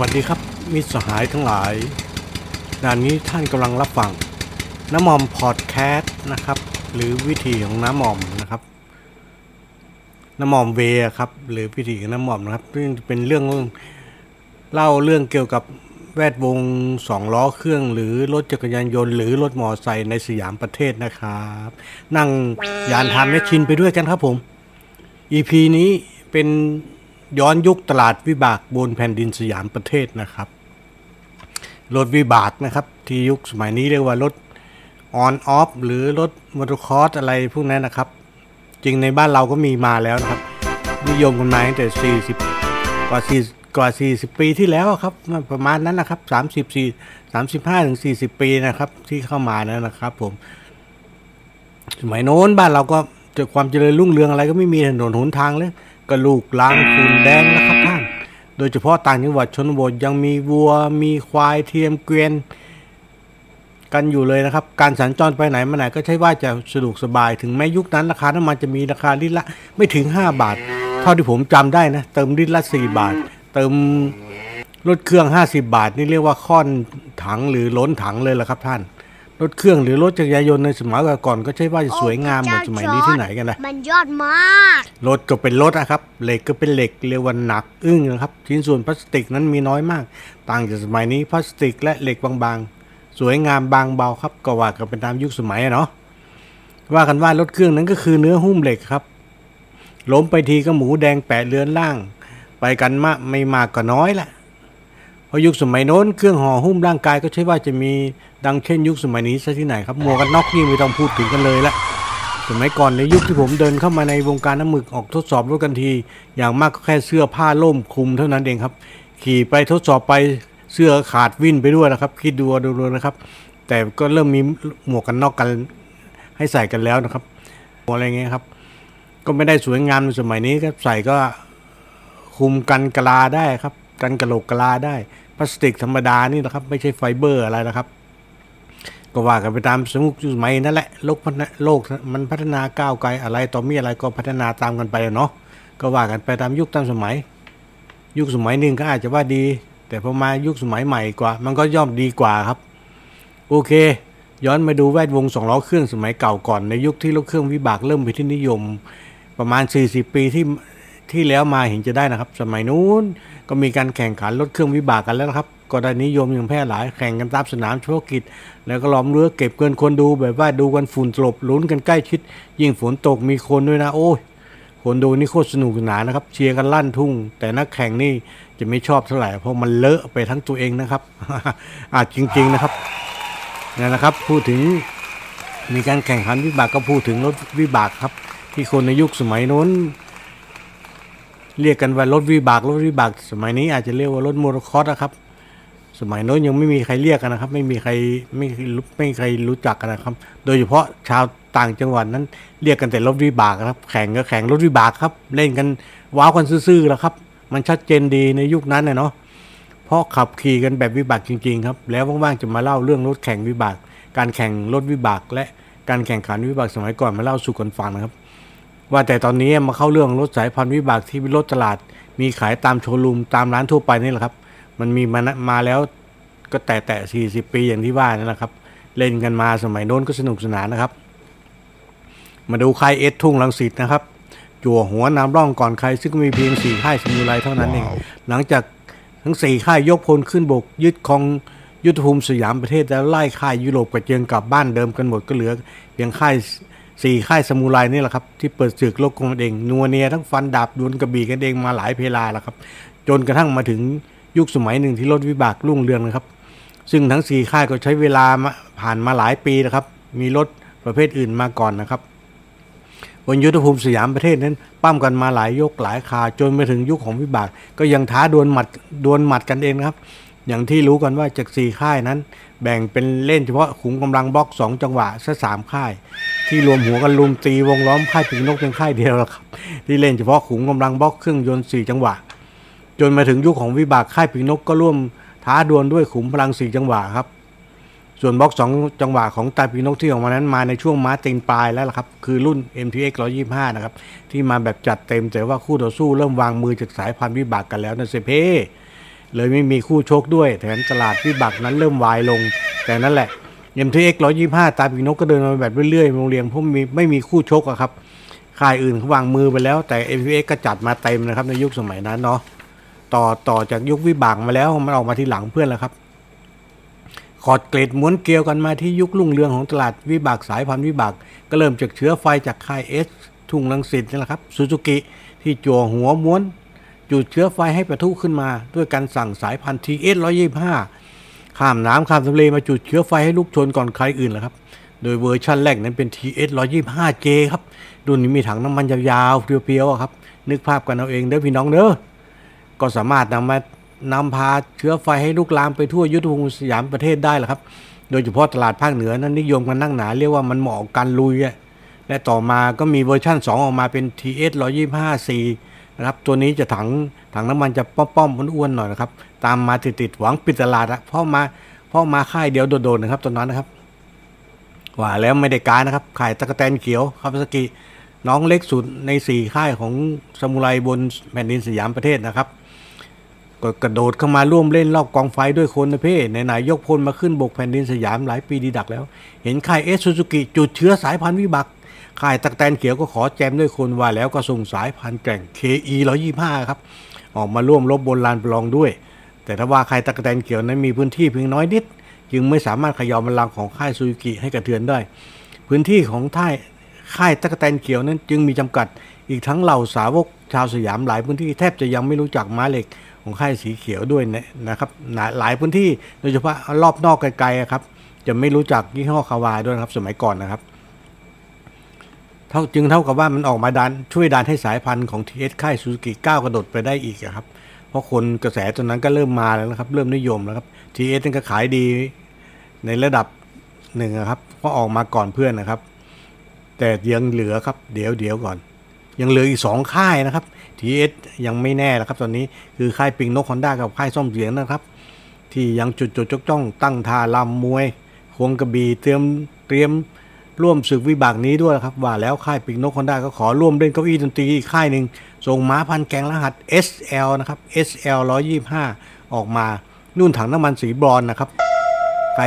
วัสดีครับ มิตรสหายทั้งหลายงานนี้ท่านกำลังรับฟัง น้ำมอมพอดแคสต์นะครับ หรือวิธีของน้ำมอมนะครับ น้ำมอมเวครับ หรือวิธีของน้ำมอมนะครับซึ่งเป็นเรื่องเล่าเรื่องเกี่ยวกับแวดวงสองล้อเครื่อง หรือรถจักรยานยนต์หรือรถมอเตอร์ไซค์ในสยามประเทศนะครับ นั่งยานทานแมชชินไปด้วยกันครับผม EP นี้เป็น ย้อนยุคตลาดวิบากบนแผ่นดินสยามประเทศนะครับ รถวิบากนะครับ ที่ยุคสมัยนี้เรียกว่ารถ on-off หรือรถมอเตอร์คอร์สอะไรพวกนั้นนะครับ จริงในบ้านเราก็มีมาแล้วนะครับ นิยมกันมาตั้งแต่ 40 กว่า4กว่า 40 ปีที่แล้วครับ ประมาณนั้นนะครับ 34 35ถึง40 ปีนะครับ ที่เข้ามาแล้วนะครับ ผม สมัยโน้นบ้านเราก็เจอความเจริญรุ่งเรืองอะไรก็ไม่มีถนนหนทางเลย กระลูกล้างฝุ่นแดงนะครับท่าน โดยเฉพาะต่างจังหวัดชนบทยังมีวัวมีควายเทียมเกวียนกันอยู่เลยนะครับ การสัญจรไปไหนมาไหนก็ใช่ว่าจะสะดวกสบายถึงแม้ยุคนั้นราคาน้ำมันจะมีราคาลิตรละไม่ถึง 5 บาท เท่าที่ผมจำได้นะ เติมลิตรละ 4 บาท เติมรถเครื่อง 50 บาท นี่เรียกว่าค่อนถังหรือล้นถังเลยละครับท่าน รถเครื่องหรือรถจักรยานยนต์ในสมัยก่อนก็ใช่ว่าจะสวยงามเหมือนสมัยนี้ที่ไหนกันนะมันยอดมากรถก็เป็นรถนะครับ เหล็กก็เป็นเหล็กเรียกว่าหนักอึ้งนะครับ ชิ้นส่วนพลาสติกนั้นมีน้อยมาก ต่างจากสมัยนี้พลาสติกและเหล็กบางๆ สวยงามบางเบาครับก็ว่ากันเป็นตามยุคสมัยอะเนาะว่ากันว่ารถเครื่องนั้นก็คือเนื้อหุ้มเหล็กครับล้มไปทีก็หมูแดงแปะเลือนล่าง ไปกันมากไม่มากก็น้อยแหละเพ ราะยุคสมัยโน้นเครื่องห่อหุ้มร่างกายก็ใช่ว่าจะมีดังเช่นยุคสมัยนี้ซะที่ไหนครับหมวกกันน็อกนี่ไม่ต้องพูดถึงกันเลยละสมัยก่อนในยุคที่ผมเดินเข้ามาในวงการน้ำหมึกออกทดสอบรถกันที อย่างมากก็แค่เสื้อผ้าล่มคลุมเท่านั้นเองครับ ขี่ไปทดสอบไปเสื้อขาดวิ่นไปด้วยนะครับ คิดดูดูนะครับ แต่ก็เริ่มมีหมวกกันน็อกกันให้ใส่กันแล้วนะครับอะไรเงี้ยครับ ก็ไม่ได้สวยงามในสมัยนี้ครับใส่ก็คุมกันกะลาได้ครับ กันกระโหลกกะลาได้ พลาสติกธรรมดานี่นะครับ ไม่ใช่ไฟเบอร์อะไรนะครับ ก็ว่ากันไปตามสมุกสมัยนั่นแหละโลกพัฒนาโลกมันพัฒนาก้าวไกลอะไรต่อมีอะไรก็พัฒนาตามกันไปเนาะก็ว่ากันไปตามยุคตามสมัย ยุคสมัยหนึ่งก็อาจจะว่าดี แต่พอมายุคสมัยใหม่กว่า มันก็ย่อมดีกว่าครับ โอเค ย้อนมาดูแวดวงสองล้อเครื่องสมัยเก่าก่อนในยุคที่รถเครื่องวิบากเริ่มเป็นที่นิยม ประมาณ 40 ปีที่ที่แล้วมาเห็นจะได้นะครับ สมัยนู้น ก็มีการแข่งขันรถเครื่องวิบากกันแล้วครับก็ได้นิยมอย่างแพร่หลายแข่งกันตามสนามเฉพาะกิจ แล้วก็ล้อมเรือเก็บเกินคนดูแบบว่าดูกันฝุ่นตลบลุ้นกันใกล้ชิด ยิ่งฝนตกมีคนด้วยนะโอ้ยคนดูนี่โคตรสนุกสนานนะครับ เชียร์กันลั่นทุ่ง แต่นักแข่งนี่จะไม่ชอบเท่าไหร่เพราะมันเลอะไปทั้งตัวเองนะครับอาจจริง ๆนะครับนี่นะครับ พูดถึงมีการแข่งขันวิบากก็พูดถึงรถวิบากครับ ที่คนในยุคสมัยโน้น เรียกกันว่ารถวิบากรถวิบาก สมัยนี้อาจจะเรียกว่ารถโมโตคอสนะครับ สมัยโน้นยังไม่มีใครเรียกกันนะครับ ไม่มีใครไม่รู้ไม่ใครรู้จักกันนะครับ โดยเฉพาะชาวต่างจังหวัดนั้นเรียกกันแต่รถวิบากครับ แข่งก็แข่งรถวิบากครับ เล่นกันว้าวกันซื่อๆแล้วครับ มันชัดเจนดีในยุคนั้นเนาะเพราะขับขี่กันแบบวิบากจริงๆครับ แล้วว่างๆจะมาเล่าเรื่องรถแข่งวิบาก การแข่งรถวิบาก และการแข่งขันวิบากสมัยก่อนมาเล่าสู่กันฟังนะครับ ว่าแต่ตอนนี้มาเข้าเรื่องรถสายพันธุ์วิบากที่รถตลาด มีขายตามโชว์รูมตามร้านทั่วไปนี่แหละครับ มันมีมานะมาแล้วก็แต่แต่สี่สิบปีอย่างที่ว่านั่นแหละครับ เล่นกันมาสมัยโน้นก็สนุกสนานนะครับ มาดูค่ายเอสทุ่งลังสิตนะครับ จั่วหัวนำร่องก่อนใคร ซึ่งก็มีเพียงสี่ค่ายสมุไรเท่านั้นเอง หลังจากทั้งสี่ค่ายยกพลขึ้นบก ยึดครองยุทธภูมิสยามประเทศแล้วไล่ค่ายยุโรปกระเจิงกลับบ้านเดิมกันหมดก็เหลือเพียงค่าย สี่ค่ายสมุไรนี่แหละครับ ที่เปิดศึกโลกกันเองนัวเนียทั้งฟันดาบดวลกระบี่กันเองมาหลายเพลาแล้วครับ จนกระทั่งมาถึงยุคสมัยหนึ่งที่รถวิบากรุ่งเรืองนะครับ ซึ่งทั้งสี่ค่ายก็ใช้เวลาผ่านมาหลายปีนะครับ มีรถประเภทอื่นมาก่อนนะครับบนยุทธภูมิสยามประเทศนั้นปั้มกันมาหลายยกหลายคาจนมาถึงยุคของวิบาก ก็ยังท้าดวลหมัดดวลหมัดกันเองครับ อย่างที่รู้กันว่าจากสี่ค่ายนั้น แบ่งเป็นเล่นเฉพาะขุมกำลังบล็อกสองจังหวะซะสามค่าย ที่รวมหัวกันลุมตีวงล้อมค่ายปีกนกเป็นค่ายเดียวล้วครับ ที่เล่นเฉพาะขุมกำลังบล็อกเครื่องยนต์สี่จังหวะ จนมาถึงยุคของวิบากค่ายปีกนกก็ร่วมท้าดวลด้วยขุมพลังสี่จังหวะครับ ส่วนบล็อกสองจังหวะของตาปีนกที่ออกมานั้นมาในช่วงม้าเต็งปลายแล้วล่ะครับ คือรุ่น MTX 125 นะครับ ที่มาแบบจัดเต็มแต่ว่าคู่ต่อสู้เริ่มวางมือจากสายพันธุ์วิบากกันแล้วนะเซเพเลยไม่มีคู่ชกด้วยแถมตลาดวิบักนั้นเริ่มวายลง แต่นั่นแหละ MTX 125ตาปีนกก็เดินมาแบบเรื่อยๆโรงเรียนเพราะมีไม่มีคู่ชกอะครับค่ายอื่นเขาวางมือไปแล้ว แต่ MTX ก็จัดมาเต็มนะครับในยุคสมัยนั้นเนาะต่อต่อจากยุควิบากมาแล้วมันออกมาทีหลังเพื่อนแล้วครับขอดเกรดม้วนเกลียวกันมาที่ยุครุ่งเรืองของตลาดวิบากสายพันธุ์วิบาก ก็เริ่มจากเชื้อไฟจากค่าย S ทุ่งรังสิตนี่แหละครับซูซูกิที่จั่วหัวม้วนจุดเชื้อไฟให้ปะทุขึ้นมาด้วยการสั่งสายพันธุ์ TS ร้อยยี่ห้า ข้ามน้ำข้ามทะเลมาจุดเชื้อไฟให้ลุกโชนก่อนใครอื่นแหละครับ โดยเวอร์ชั่นแรกนั้นเป็น TS 125J ครับ รุ่นนี้มีถังน้ำมันยาวๆ เพียวๆครับ นึกภาพกันเอาเองเด้อพี่น้องเด้อ ก็สามารถนำมานำพาเชื้อไฟให้ลุกลามไปทั่วยุทธภูมิสยามประเทศได้แหละครับ โดยเฉพาะตลาดภาคเหนือนั้นนิยมกันนักหนาเรียกว่ามันเหมาะกับการลุยอะและต่อมาก็มีเวอร์ชั่น 2 ออกมาเป็น TS 125C นะครับตัวนี้จะถังถังน้ำมันจะป้อมๆอ้วนๆหน่อยนะครับ ตามมาติดๆหวังปิดตลาดอะเพราะมาเพราะมาค่ายเดียวโดดๆนะครับตอนนั้นนะครับว่าแล้วไม่ได้การนะครับค่ายตั๊กแตนเขียวคาวาซากิน้องเล็กสุดในสี่ค่ายของซามูไรบนแผ่นดินสยามประเทศนะครับก็กระโดดเข้ามาร่วมเล่นรอบกองไฟด้วยคนนะเพ่ไหนๆยกพลมาขึ้นบกแผ่นดินสยามหลายปีดีดักแล้ว เห็นค่าย S ซูซูกิจุดเชื้อสายพันธุ์วิบาก ค่ายตั๊กแตนเขียวก็ขอแจมด้วยคนว่าแล้วก็ส่งสายพันธุ์แกร่ง KE 125 ครับ ออกมาร่วมรบบนลานประลองด้วย แต่ทว่าค่ายตั๊กแตนเขียวนั้นมีพื้นที่เพียงน้อยนิด จึงไม่สามารถขยอมบัลลังของค่ายซูซูกิให้กระเทือนได้ พื้นที่ของท่ายค่ายตะแตนเขียวนั้นจึงมีจำกัดอีกทั้งเหล่าสาวกชาวสยามหลายพื้นที่แทบจะยังไม่รู้จักม้าเหล็กของค่ายสีเขียวด้วยนะครับหลายพื้นที่โดยเฉพาะรอบนอกไกลๆครับจะไม่รู้จักยี่ห้อคาวาด้วยครับสมัยก่อนนะครับ ท่าจึงเท่ากับว่ามันออกมาดันช่วยดันให้สายพันธุ์ของ TS ค่ายซูซูกิก้าวกระโดดไปได้อีกครับ เพราะคนกระแสตอนนั้นก็เริ่มมาแล้วนะครับ เริ่มนิยมแล้วครับ TS นั่นก็ขายดีในระดับหนึ่งอะครับเพราะออกมาก่อนเพื่อนนะครับ แต่ยังเหลือครับ เดี๋ยวเดี๋ยวก่อน ยังเหลืออีกสองค่ายนะครับ TS ยังไม่แน่นะครับ ตอนนี้คือค่ายปิงนกฮอนด้ากับค่ายซ่อมเสียงนะครับ ที่ยังจุดจุดจ้องจ้องตั้งท่าลำมวยควงกระบี่เตรียมเตรียม ร่วมศึกวิบากนี้ด้วยนะครับ ว่าแล้วค่ายปิงนกฮอนด้าก็ขอร่วมเล่นเก้าอี้ดนตรีอีกค่ายหนึ่งส่งม้าพันแกงรหัส SL นะครับ SL 125 ออกมานุ่นถังน้ำมันสีบรอนนะครับใคร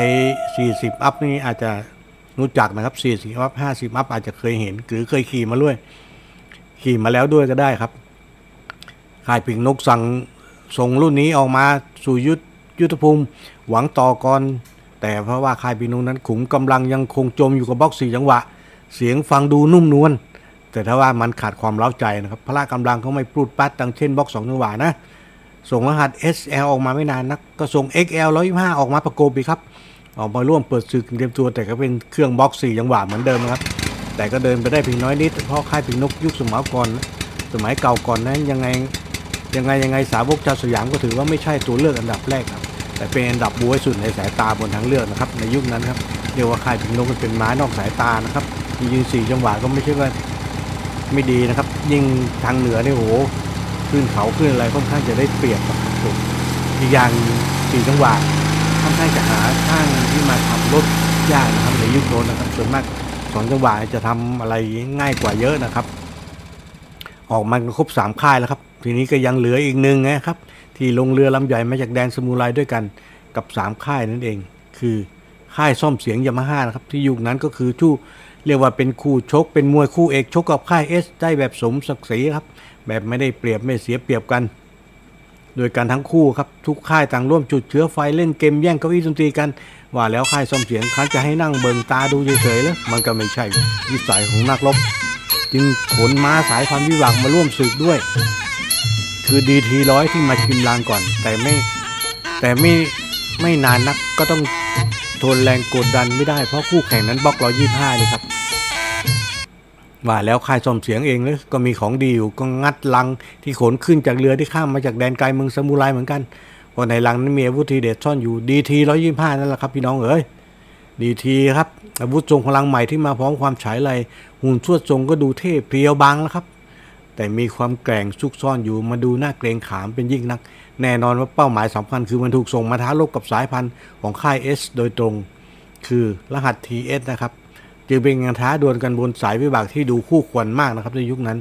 40 อัพนี่อาจจะรู้จักนะครับ 40 อัพ 50 อัพอาจจะเคยเห็น หรือเคยขี่มาด้วย ขี่มาแล้วด้วยก็ได้ครับค่ายปิงนกสั่งส่งรุ่นนี้ออกมาสู่ยุทธยุทธภูมิ หวังต่อกร แต่เพราะว่าค่ายปิงนกนั้นขุมกำลังยังคงจมอยู่กับบล็อกสี่จังหวะ เสียงฟังดูนุ่มนวลแต่ถ้าว่ามันขาดความเล้าใจนะครับพละกำลังเขาไม่ปลุดปัดดังเช่นบล็อกสองจังหวะนะส่งรหัส SL ออกมาไม่นานนักก็ส่ง XL 125 ออกมาประกบอีกครับ ออกมาร่วมเปิดศึกเตรียมตัวแต่ก็เป็นเครื่องบล็อก4จังหวะเหมือนเดิมนะครับ แต่ก็เดินไปได้เพียงน้อยนิด เพราะค่ายปิงนกยุคสมัยก่อน สมัยเก่าก่อนนั้นยังไงยังไงยังไงสาวกชาวสยามก็ถือว่าไม่ใช่ตัวเลือกอันดับแรกครับ แต่เป็นอันดับบวยสุดในสายตาบนทางเลือกนะครับในยุคนั้นครับเรียกว่าค่ายปิงนกมันเป็นไม้นอกสายตานะครับยืนสี่จังหวะก็ไม่ใช่ว่าไม่ดีนะครับ ยิ่งทางเหนือนี่โอ้โหขึ้นเขาขึ้นอะไรค่อนข้างจะได้เปรียบครับผมอีกอย่างสี่จังหวะค่อนข้างจะหาช่างที่มาทำรถยากนะครับในยุคโน้นนะครับส่วนมากสองจังหวะจะทำอะไรง่ายกว่าเยอะนะครับ ออกมาครบสามค่ายแล้วครับ ทีนี้ก็ยังเหลืออีกหนึ่งนะครับ ที่ลงเรือลำใหญ่มาจากแดนสมุไรด้วยกันกับสามค่ายนั่นเอง คือค่ายซ่อมเสียงยามาฮ่านะครับ ที่ยุคนั้นก็คือชู่เรียกว่าเป็นคู่ชก เป็นมวยคู่เอกชกกับค่ายเอสได้แบบสมศักดิ์ศรีครับ แบบไม่ได้เปรียบไม่เสียเปรียบกัน โดยการทั้งคู่ครับทุกค่ายต่างร่วมจุดเชื้อไฟเล่นเกมแย่งเก้าอี้ดนตรีกันว่าแล้วค่ายซ่อมเสียงคันจะให้นั่งเบิงตาดูเฉยๆแล้วมันก็ไม่ใช่วิสัยของนักรบจึงขนม้าสายพันธุ์วิบากมาร่วมศึกด้วย คือดีทีร้อยที่มาชิมลางก่อน แต่ไม่แต่ไม่ไม่นานนักก็ต้องทนแรงกดดันไม่ได้เพราะคู่แข่งนั้นบล็อกร้อยยี่ห้าเลยครับว่าแล้วค่ายซ่อมเสียงเองเลยก็มีของดีอยู่ก็งัดลังที่ขนขึ้นจากเรือที่ข้ามมาจากแดนไกลเมืองสมุไรเหมือนกันเพราะในลังนั้นมีอาวุธทีเด็ดซ่อนอยู่ดีทีร้อยยี่ห้านั่นแหละครับพี่น้องเอ้ยดีทีครับอาวุธทรงพลังใหม่ที่มาพร้อมความฉายไรหุ่นชวดทรงก็ดูเท่เพรียวบางแล้วครับ แต่มีความแกร่งซุกซ่อนอยู่มาดูน่าเกรงขามเป็นยิ่งนัก แน่นอนว่าเป้าหมายสำคัญคือมันถูกส่งมาท้ารบกับสายพันธุ์ของค่าย S โดยตรง คือรหัส TS นะครับ จึงเป็นการท้าดวลกันบนสายวิบากที่ดูคู่ควรมากนะครับในยุคนั้น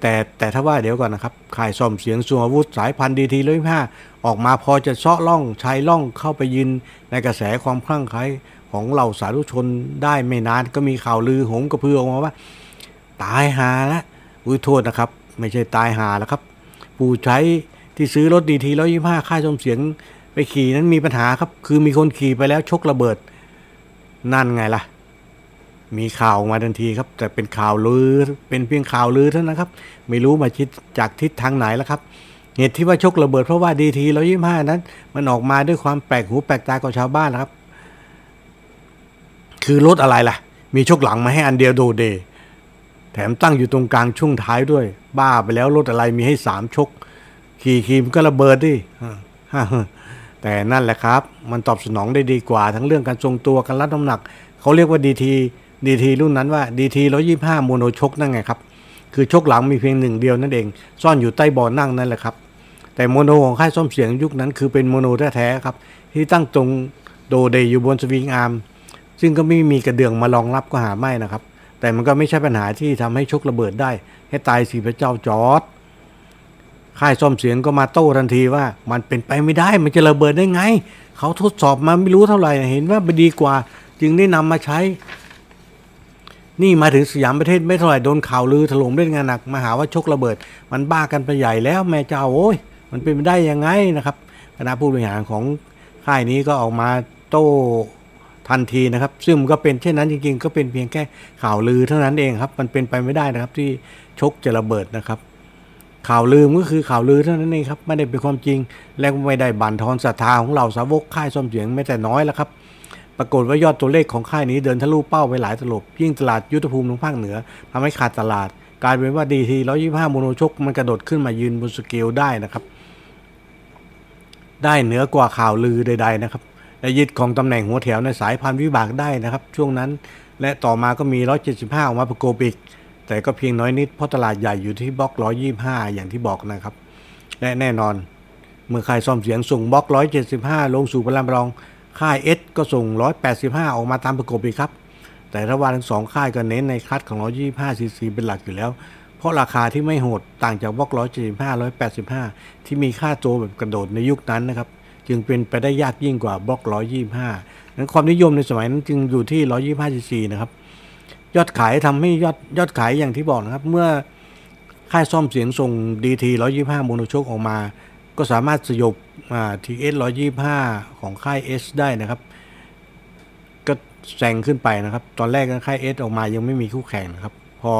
แต่แต่ถ้าว่าเดี๋ยวก่อนนะครับค่ายซ่อมเสียงส่วนอาวุธสายพันธุ์ดีทีร้อยห้าออกมาพอจะเซาะล่องชายล่องเข้าไปยืนในกระแสความคลั่งไคล้ของเหล่าสาธุชนได้ไม่นานก็มีข่าวลือโหมกระพือออกมาว่า ตายหาแล้ว อุ้ยโทษนะครับ ไม่ใช่ตายหาแล้วครับ ผู้ใช้ที่ซื้อรถดีทีร้อยยี่ห้าค่ายซ่อมเสียงไปขี่นั้นมีปัญหาครับ คือมีคนขี่ไปแล้วชกระเบิด นั่นไงล่ะ มีข่าวออกมาทันทีครับ แต่เป็นข่าวลือ เป็นเพียงข่าวลือเท่านั้นครับ ไม่รู้มาชิดจากทิศทางไหนแล้วครับ เหตุที่ว่าชกระเบิดเพราะว่าดีทีร้อยี่ห้านั้น มันออกมาด้วยความแปลกหูแปลกตากับชาวบ้านครับ คือรถอะไรล่ะ มีชกหลังมาให้อันเดียวโดเด แถมตั้งอยู่ตรงกลางช่วงท้ายด้วย บ้าไปแล้วรถอะไรมีให้สามชก ขี่ขี่มันก็ระเบิดดิแต่นั่นแหละครับ มันตอบสนองได้ดีกว่า ทั้งเรื่องการทรงตัวการรับน้ำหนัก เขาเรียกว่าดีทีดีทีรุ่นนั้นว่าดีทีร้อยยี่ห้าโมโนชกนั่นไงครับ คือชกหลังมีเพียงหนึ่งเดียวนั่นเอง ซ่อนอยู่ใต้เบาะนั่งนั่นแหละครับ แต่ mono ของค่ายส้อมเสียงยุคนั้นคือเป็น mono แท้ๆครับ ที่ตั้งตรงโด่เด่อยู่บน swingarm ซึ่งก็ไม่มีกระเดื่องมารองรับก็หาไม่นะครับ แต่มันก็ไม่ใช่ปัญหาที่ทำให้โช้คระเบิดได้ ให้ตายสิพระเจ้าจอร์จค่ายส้อมเสียงก็มาโต้ทันทีว่า มันเป็นไปไม่ได้มันจะระเบิดได้ไง เขาทดสอบมาไม่รู้เท่าไหร่เห็นว่ามันดีกว่า จึงได้นำมาใช้ นี่มาถึงสยามประเทศไม่เท่าไหร่โดนข่าวลือถล่มเล่นงานหนักมาหาว่าชกระเบิด มันบ้ากันไปใหญ่แล้วแม่เจ้าโอ้ยมันเป็นไปได้ยังไงนะครับคณะผู้บริหารของค่ายนี้ก็ออกมาโต้ ทันทีนะครับ ซึ่งมันก็เป็นเช่นนั้นจริงๆ ก็เป็นเพียงแค่ข่าวลือเท่านั้นเองครับ มันเป็นไปไม่ได้นะครับที่ชกจะระเบิดนะครับ ข่าวลือก็คือข่าวลือเท่านั้นเองครับไม่ได้เป็นความจริง และไม่ได้บั่นทอนศรัทธาของเหล่าสาวกค่ายซ่อมเสียงแม้แต่น้อยแล้วครับปรากฏว่ายอดตัวเลขของค่ายนี้เดินทะลุเป้าไปหลายตลบ ยิ่งตลาดยุทธภูมิทางภาคเหนือทำให้ขาดตลาด กลายเป็นว่าดีทีร้อยี่ห้าโมโนชกมันกระโดดขึ้นมายืนบนสเกลได้นะครับ ได้เหนือกว่าข่าวลือใด ๆ นะครับ และยึดของตำแหน่งหัวแถวในสายพันธุ์วิบากได้นะครับ ช่วงนั้น และต่อมาก็มี 175 ออกมาประกบอีก แต่ก็เพียงน้อยนิดเพราะตลาดใหญ่อยู่ที่บล็อก 125 อย่างที่บอกนะครับ และแน่นอน เมื่อค่ายส้อมเสียงส่งบล็อก 175 ลงสู่ลานประลอง ค่าย S ก็ส่ง 185 ออกมาตามประกบอีกครับ แต่ระหว่างทั้งสองค่ายก็เน้นในคัดของ 125 ซีซีเป็นหลักอยู่แล้วเพราะราคาที่ไม่โหดต่างจากบล็อก175 185 ที่มีค่าตัวแบบกระโดดในยุคนั้นนะครับ จึงเป็นไปได้ยากยิ่งกว่าบล็อก 125นั้นความนิยมในสมัยนั้นจึงอยู่ที่ 125ซีซีนะครับ ยอดขายทำให้ยอดยอดขายอย่างที่บอกนะครับ เมื่อค่ายซ่อมเสียงส่ง DT 125โมโนโชคออกมา ก็สามารถสยบทีเอส125ของค่าย S ได้นะครับ ก็แซงขึ้นไปนะครับ ตอนแรกค่าย S ออกมายังไม่มีคู่แข่งนะครับ พอ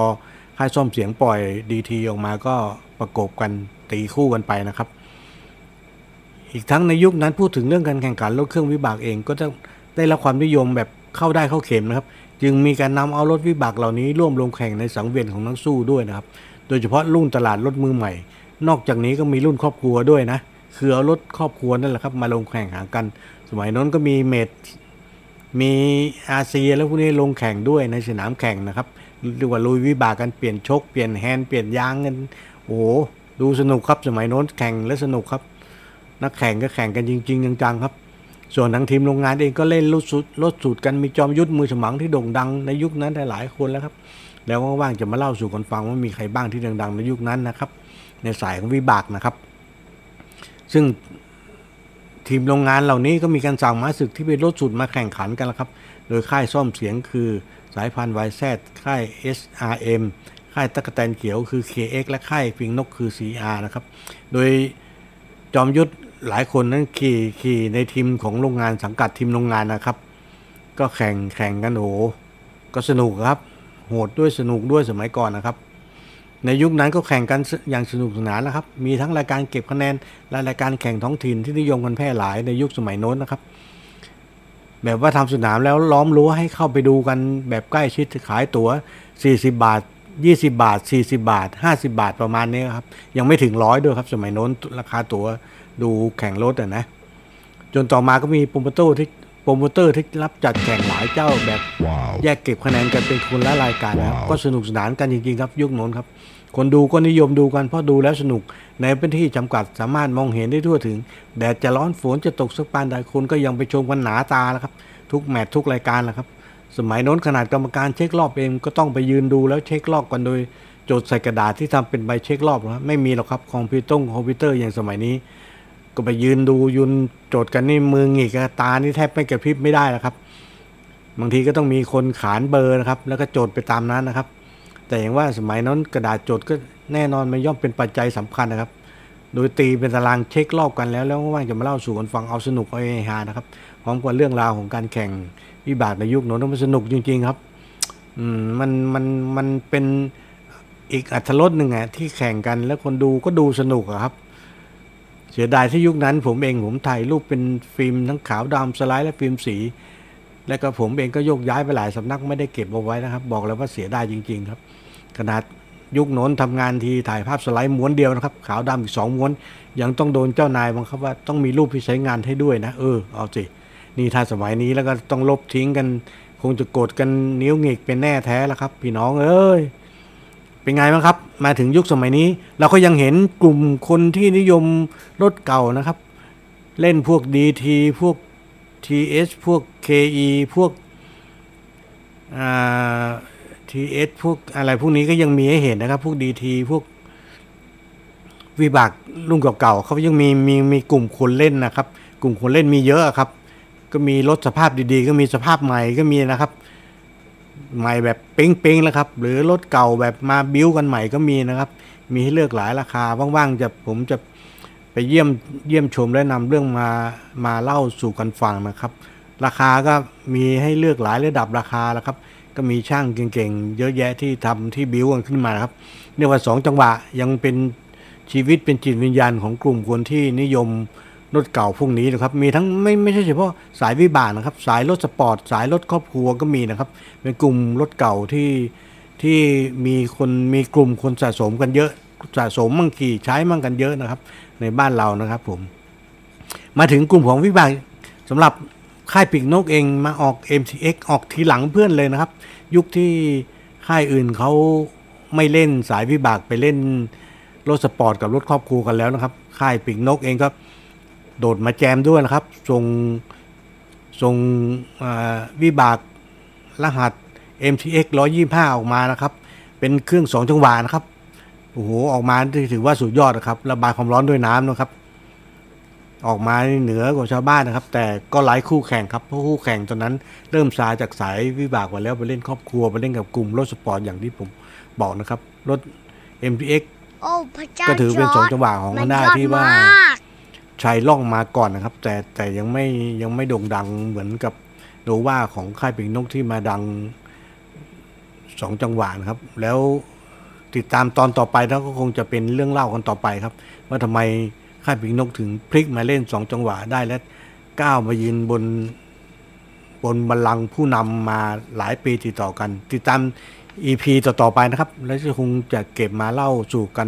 ค่ายซ่อมเสียงปล่อย DT ออกมาก็ประกบกันตีคู่กันไปนะครับ อีกทั้งในยุคนั้นพูดถึงเรื่องการแข่งขันรถเครื่องวิบากเองก็จะได้รับความนิยมแบบเข้าได้เข้าเข็มนะครับ จึงมีการนำเอารถวิบากเหล่านี้ร่วมลงแข่งในสังเวียนของนักสู้ด้วยนะครับ โดยเฉพาะรุ่นตลาดรถมือใหม่ นอกจากนี้ก็มีรุ่นครอบครัวด้วยนะ คือเอารถครอบครัวนั่นแหละครับมาลงแข่งหากัน สมัยนั้นก็มีเมดมีอาเซียแล้วพวกนี้ลงแข่งด้วยในสนามแข่งนะครับเรียกว่าลุยวิบากกันเปลี่ยนชกเปลี่ยนแฮนด์เปลี่ยนยางกันโอ้โหดูสนุกครับสมัยโน้นแข่งและสนุกครับ นักแข่งก็แข่งกันจริง ๆ จังๆครับ ส่วนทางทีมโรงงานเองก็เล่นรถสูตรรถสูตรกันมีจอมยุทธมือฉมังที่โด่งดังในยุคนั้นหลายคนแล้วครับ แล้วว่างๆจะมาเล่าสู่กันฟังว่ามีใครบ้างที่ดังๆในยุคนั้นนะครับ ในสายของวิบากนะครับ ซึ่งทีมโรงงานเหล่านี้ก็มีการสั่งม้าศึกที่เป็นรถสูตรมาแข่งขันกันแล้วครับ โดยค่ายซ่อมเสียงคือสายพันธุ์ YZ ค่าย SRM ค่ายตะกแตนเขียวคือ KX และค่ายพิงนกคือ CR นะครับ โดยจอมยุทธ หลายคนนั้นขี่ขี่ในทีมของโรงงานสังกัดทีมโรงงานนะครับ ก็แข่งแข่งกันโอ้ก็สนุกครับ โหดด้วยสนุกด้วยสมัยก่อนนะครับ ในยุคนั้นก็แข่งกันอย่างสนุกสนานนะครับ มีทั้งรายการเก็บคะแนนและรายการแข่งท้องถิ่นที่นิยมกันแพร่หลายในยุคสมัยโน้นนะครับ แบบว่าทำสนามแล้วล้อมรั้วให้เข้าไปดูกันแบบใกล้ชิดขายตั๋ว 40 บาท20 บาท 40 บาท 50 บาทประมาณนี้ครับ ยังไม่ถึงร้อยด้วยครับ สมัยโน้นราคาตั๋ว ดูแข่งรถอะนะ จนต่อมาก็มีโปรโมเตอร์ที่โปรโมเตอร์ที่รับจัดแข่งหลายเจ้าแบบ Wow. แยกเก็บคะแนนกันเป็นคนละรายการนะครับก็สนุกสนานกันจริงๆครับยุคโน้นครับ คนดูก็นิยมดูกันเพราะดูแล้วสนุก ในพื้นที่จำกัดสามารถมองเห็นได้ทั่วถึงแดดจะร้อนฝนจะตกสักปานใดคนก็ยังไปชมกันหนาตาแล้วครับ ทุกแมตช์ทุกรายการแล้วครับสมัยโน้นขนาดกรรมการเช็ครอบเองก็ต้องไปยืนดูแล้วเช็ครอบกันโดยจดใส่กระดาษที่ทำเป็นใบเช็ครอบนะไม่มีหรอกครับคอมพิวเตอร์คอมพิวเตอร์อย่างสมัยนี้ ก็ไปยืนดูยืนโจทย์กันนี่มือหงิกตานี่แทบไม่กระพริบไม่ได้แล้วครับ บางทีก็ต้องมีคนขานเบอร์นะครับ แล้วก็โจทย์ไปตามนั้นนะครับ แต่อย่างว่าสมัยนั้นกระดาษโจทย์ก็แน่นอนมันย่อมเป็นปัจจัยสำคัญนะครับ โดยตีเป็นตารางเช็ครอบกันแล้วแล้วก็ว่างจะมาเล่าสู่กันฟังเอาสนุกเอาเฮฮานะครับพร้อมกับเรื่องราวของการแข่งวิบากในยุคโน้นมันสนุกจริง ๆ ครับอืมมันมันมันเป็นอีกอัตรสหนึ่งอะที่แข่งกันแล้วคนดูก็ดูสนุกอะครับ สียดายที่ยุคนั้น ผมเองผมถ่ายรูปเป็นฟิล์มทั้งขาวดำสไลด์และฟิล์มสี แล้วก็ผมเองก็โยกย้ายไปหลายสำนักไม่ได้เก็บเอาไว้นะครับ บอกเลยว่าเสียดายจริง ๆ ครับ ขนาดยุคโน้นทำงานทีถ่ายภาพสไลด์ม้วนเดียวนะครับ ขาวดำอีกสองม้วน ยังต้องโดนเจ้านายบังคับว่าต้องมีรูปที่ใช้งานให้ด้วยนะ เออเอาสินี่ถ้าสมัยนี้แล้วก็ต้องลบทิ้งกัน คงจะโกรธกันนิ้วหงิกเป็นแน่แท้แล้วครับ พี่น้องเอ้ย เป็นไงบ้างครับ มาถึงยุคสมัยนี้ เราก็ยังเห็นกลุ่มคนที่นิยมรถเก่านะครับ เล่นพวก DT พวก TS พวก KE พวกอ่า TS พวกอะไรพวกนี้ก็ยังมีให้เห็นนะครับ พวก DT พวกวิบากรุ่นเก่าๆเขายังมีมีมีกลุ่มคนเล่นนะครับ กลุ่มคนเล่นมีเยอะครับ ก็มีรถสภาพดีๆ ก็มีสภาพใหม่ก็มีนะครับ ใหม่แบบเป้งๆแล้วครับ หรือรถเก่าแบบมาบิ้วกันใหม่ก็มีนะครับ มีให้เลือกหลายราคาว่างๆจะผมจะไปเยี่ยมเยี่ยมชมและนำเรื่องมามาเล่าสู่กันฟังนะครับ ราคาก็มีให้เลือกหลายระดับราคาแล้วครับ ก็มีช่างเก่งๆ เยอะแยะที่ทำที่บิ้วกันขึ้นมาครับเรียกว่าสองจังหวะยังเป็นชีวิตเป็นจิตวิญญาณของกลุ่มคนที่นิยม รถเก่าพวกนี้นะครับ มีทั้งไม่ไม่ใช่เฉพาะสายวิบากนะครับ สายรถสปอร์ต สายรถครอบครัวก็มีนะครับ เป็นกลุ่มรถเก่าที่ที่มีคนมีกลุ่มคนสะสมกันเยอะสะสมมั่งขี่ใช้มั่งกันเยอะนะครับ ในบ้านเรานะครับผม มาถึงกลุ่มของวิบากสำหรับค่ายปีกนกเองมาออก MTX ออกทีหลังเพื่อนเลยนะครับ ยุคที่ค่ายอื่นเขาไม่เล่นสายวิบากไปเล่นรถสปอร์ตกับรถครอบครัวกันแล้วนะครับ ค่ายปีกนกเองก็ โดดมาแจมด้วยนะครับส่งส่งอ่าวิบากรหัส MTX 125 ออกมานะครับ เป็นเครื่อง 2 จังหวะนะครับ โอ้โห ออกมาถือว่าสุดยอดนะครับ ระบายความร้อนด้วยน้ำนะครับ ออกมาเหนือกว่าชาวบ้านนะครับ แต่ก็หลายคู่แข่งครับ เพราะคู่แข่งตอนนั้นเริ่มซาจากสายวิบากไปแล้วไปเล่นครอบครัวไปเล่นกับกลุ่มรถสปอร์ตอย่างที่ผมบอกนะครับ รถ MTX โอ้พระเจ้าก็ถือเป็นจสร์องจจังหวะของมัฮนอนด้ายอดที่ว่า มายล่องมาก่อนนะครับ แต่แต่ยังไม่ยังไม่โด่งดังเหมือนกับโนวาของค่ายปิงนกที่มาดังสองจังหวะนะครับ แล้วติดตามตอนต่อไปแล้วก็คงจะเป็นเรื่องเล่ากันต่อไปครับ ว่าทำไมค่ายปิงนกถึงพลิกมาเล่นสองจังหวะได้และก้าวมายืนบนบนบัลลังก์ผู้นำมาหลายปีติดต่อกัน ติดตาม EP ต่อ ๆ ไปนะครับ แล้วจะคงจะเก็บมาเล่าสู่กัน